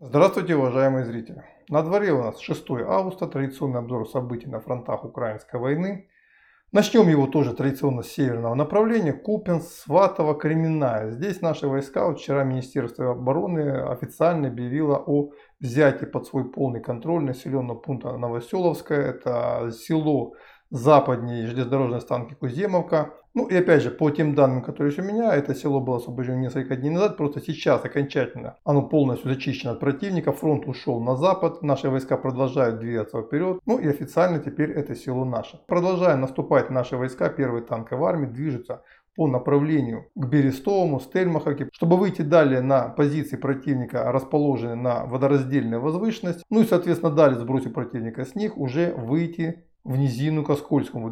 Здравствуйте, уважаемые зрители! На дворе у нас 6 августа, традиционный обзор событий на фронтах украинской войны. Начнем его тоже традиционно с северного направления, Купенс, Сватово, Кременная. Здесь наши войска, вчера Министерство обороны официально объявило о взятии под свой полный контроль населенного пункта Новоселовское. Это село западнее железнодорожной станции Куземовка. Ну и опять же, по тем данным, которые есть у меня, это село было освобождено несколько дней назад, просто сейчас окончательно оно полностью зачищено от противника, фронт ушел на запад, наши войска продолжают двигаться вперед, ну и официально теперь это село наше. Продолжая наступать наши войска, первый танковой армии движутся по направлению к Берестовому, Стельмаховке, чтобы выйти далее на позиции противника, расположенные на водораздельной возвышенности, ну и соответственно далее сбросив противника с них, уже выйти в низину к Оскольскому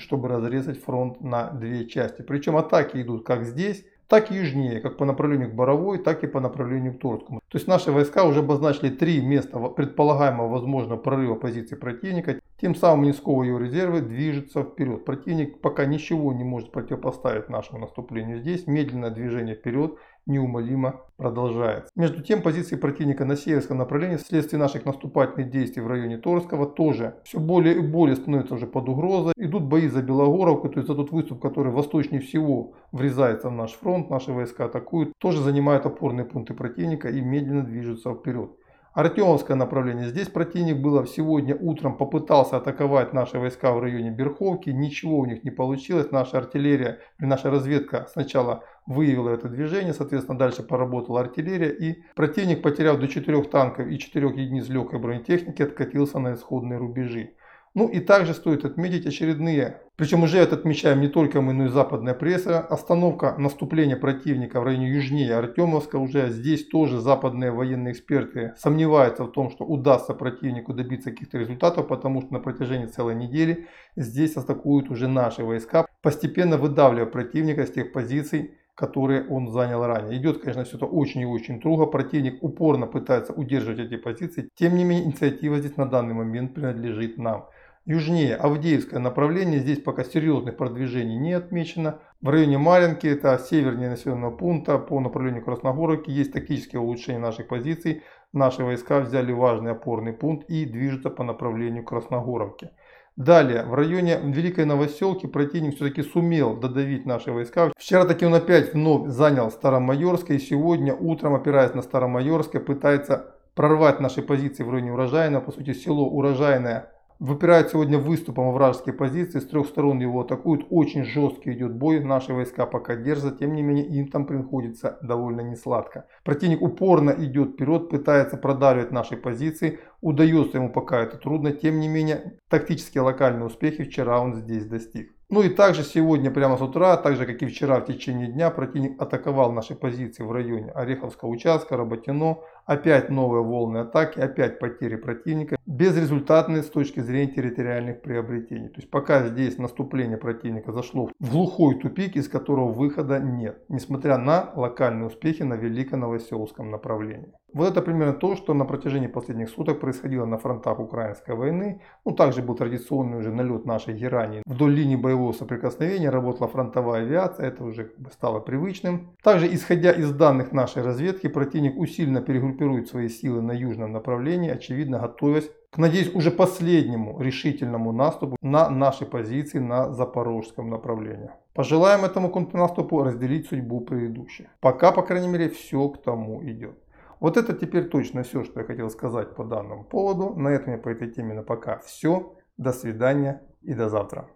чтобы разрезать фронт на две части. Причем атаки идут как здесь, так и южнее, как по направлению к Боровой, так и по направлению к Торскому. То есть наши войска уже обозначили три места предполагаемого возможного прорыва позиции противника. Тем самым Нисковые его резервы движутся вперед. Противник пока ничего не может противопоставить нашему наступлению здесь. Медленное движение вперед неумолимо продолжается. Между тем, позиции противника на северском направлении вследствие наших наступательных действий в районе Торского тоже все более и более становятся уже под угрозой. Идут бои за Белогоровку, то есть за тот выступ, который восточнее всего врезается в наш фронт, наши войска атакуют, тоже занимают опорные пункты противника и медленно движутся вперед. Артемовское направление. Здесь противник было сегодня утром попытался атаковать наши войска в районе Берховки. Ничего у них не получилось. Наша артиллерия, наша разведка сначала выявила это движение. Соответственно, дальше поработала артиллерия. И противник, потеряв до 4 танков и 4 единиц легкой бронетехники, откатился на исходные рубежи. Ну и также стоит отметить очередные, причем уже это отмечаем не только мы, но и западная пресса, остановка наступления противника в районе южнее Артемовска. Уже здесь тоже западные военные эксперты сомневаются в том, что удастся противнику добиться каких-то результатов, потому что на протяжении целой недели здесь атакуют уже наши войска, постепенно выдавливая противника с тех позиций, которые он занял ранее. Идет, конечно, все это очень и очень трудно. Противник упорно пытается удерживать эти позиции. Тем не менее, инициатива здесь на данный момент принадлежит нам. Южнее Авдеевское направление, здесь пока серьезных продвижений не отмечено. В районе Маринки, это севернее населенного пункта, по направлению Красногоровки, есть тактические улучшения наших позиций. Наши войска взяли важный опорный пункт и движутся по направлению Красногоровки. Далее, в районе Великой Новоселки противник все-таки сумел додавить наши войска. Вчера таки он опять вновь занял Старомайорское и сегодня утром, опираясь на Старомайорское, пытается прорвать наши позиции в районе Урожайного. По сути, село Урожайное выпирает сегодня выступом вражеские позиции, с трех сторон его атакуют, очень жесткий идет бой, наши войска пока держат, тем не менее им там приходится довольно несладко. Противник упорно идет вперед, пытается продавливать наши позиции, удается ему пока это трудно, тем не менее тактические локальные успехи вчера он здесь достиг. Ну и также сегодня прямо с утра, так же как и вчера в течение дня, противник атаковал наши позиции в районе Ореховского участка, Работино. Опять новые волны атаки, опять потери противника, безрезультатные с точки зрения территориальных приобретений. То есть пока здесь наступление противника зашло в глухой тупик, из которого выхода нет, несмотря на локальные успехи на Великоновоселском направлении. Вот это примерно то, что на протяжении последних суток происходило на фронтах украинской войны. Ну, также был традиционный уже налет нашей Герани. Вдоль линии боевого соприкосновения работала фронтовая авиация, это уже стало привычным. Также, исходя из данных нашей разведки, противник усиленно перегруппирует свои силы на южном направлении, очевидно готовясь к, надеюсь, уже последнему решительному наступу на наши позиции на запорожском направлении. Пожелаем этому контрнаступу разделить судьбу предыдущих. Пока, по крайней мере, все к тому идет. Вот это теперь точно все, что я хотел сказать по данному поводу. На этом я по этой теме на пока все. До свидания и до завтра.